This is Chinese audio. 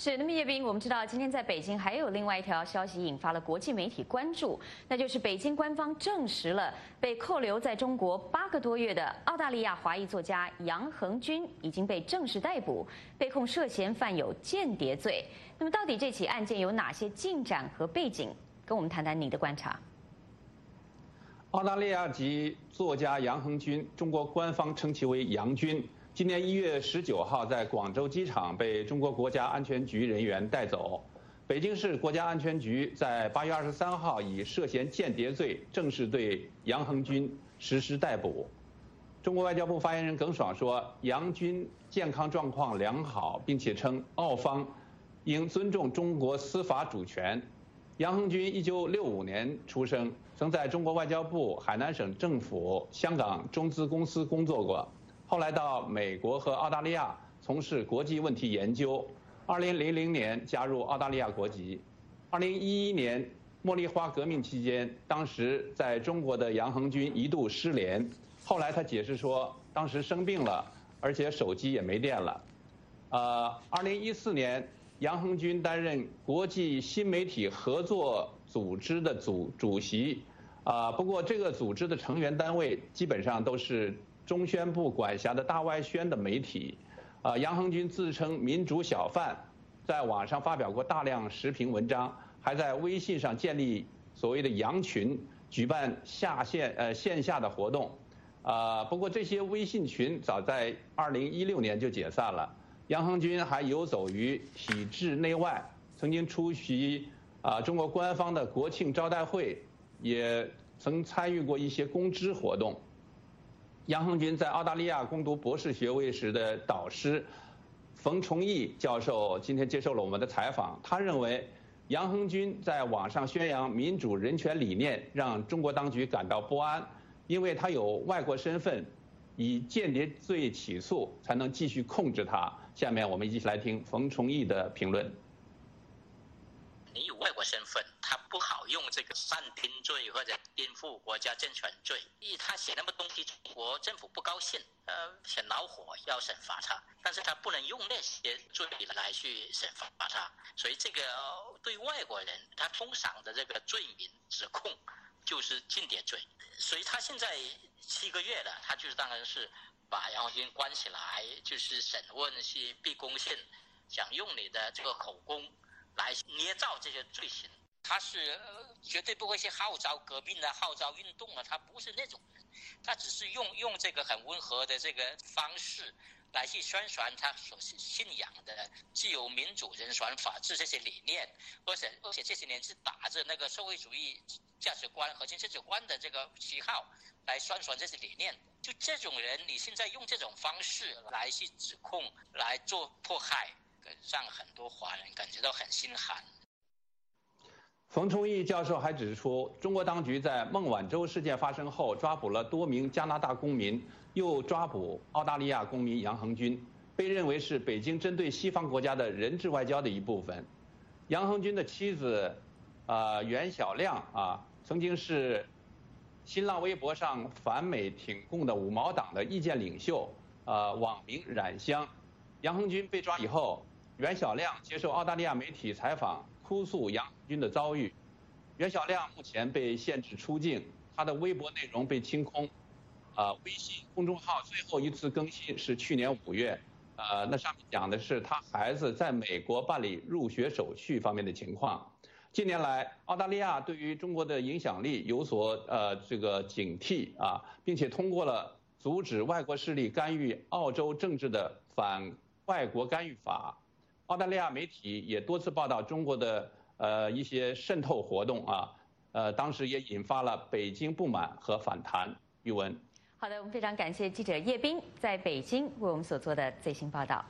是，那么叶斌，我们知道今天在北京还有另外一条消息引发了国际媒体关注，那就是北京官方证实了被扣留在中国八个多月的澳大利亚华裔作家杨恒军已经被正式逮捕，被控涉嫌犯有间谍罪。那么到底这起案件有哪些进展和背景？跟我们谈谈你的观察。澳大利亚籍作家杨恒军，中国官方称其为杨军。今年一月十九号，在广州机场被中国国家安全局人员带走。北京市国家安全局在八月二十三号以涉嫌间谍罪正式对杨恒军实施逮捕。中国外交部发言人耿爽说，杨军健康状况良好，并且称澳方应尊重中国司法主权。杨恒军一九六五年出生，曾在中国外交部、海南省政府、香港中资公司工作过。后来到美国和澳大利亚从事国际问题研究。二零零零年加入澳大利亚国籍。二零一一年茉莉花革命期间，当时在中国的杨恒军一度失联。后来他解释说，当时生病了，而且手机也没电了。呃，二零一四年，杨恒军担任国际新媒体合作组织的组主席。啊，不过这个组织的成员单位基本上都是。中宣部管辖的大外宣的媒体，啊，杨恒军自称民主小贩，在网上发表过大量时评文章，还在微信上建立所谓的羊群，举办下线呃线下的活动，啊，不过这些微信群早在二零一六年就解散了。杨恒军还游走于体制内外，曾经出席啊中国官方的国庆招待会，也曾参与过一些公知活动。杨恒军在澳大利亚攻读博士学位时的导师冯崇义教授今天接受了我们的采访。他认为，杨恒军在网上宣扬民主人权理念，让中国当局感到不安，因为他有外国身份，以间谍罪起诉才能继续控制他。下面我们一起来听冯崇义的评论。你有外国身份。他不好用这个煽听罪或者颠覆国家政权罪，因为他写那么东西，中国政府不高兴，呃，很恼火，要审罚他。但是他不能用那些罪来去审罚他，所以这个对外国人他封赏的这个罪名指控就是间谍罪。所以他现在七个月了，他就是当然是把杨红军关起来，就是审问是毕恭信，想用你的这个口供来捏造这些罪行。他是绝对不会去号召革命的、号召运动啊，他不是那种人，他只是用用这个很温和的这个方式来去宣传他所信仰的自由、民主、人权、法治这些理念，而且而且这些年是打着那个社会主义价值观、核心价值观的这个旗号来宣传这些理念。就这种人，你现在用这种方式来去指控、来做迫害，让很多华人感觉到很心寒。冯崇义教授还指出，中国当局在孟晚舟事件发生后抓捕了多名加拿大公民，又抓捕澳大利亚公民杨恒军，被认为是北京针对西方国家的人质外交的一部分。杨恒军的妻子，啊袁小亮啊，曾经是新浪微博上反美挺共的五毛党的意见领袖，呃网名冉香。杨恒军被抓以后，袁小亮接受澳大利亚媒体采访。哭诉杨军的遭遇，袁小亮目前被限制出境，他的微博内容被清空，啊，微信公众号最后一次更新是去年五月，呃，那上面讲的是他孩子在美国办理入学手续方面的情况。近年来，澳大利亚对于中国的影响力有所呃这个警惕啊，并且通过了阻止外国势力干预澳洲政治的反外国干预法。澳大利亚媒体也多次报道中国的呃一些渗透活动啊，呃，当时也引发了北京不满和反弹。余文。好的，我们非常感谢记者叶斌在北京为我们所做的最新报道。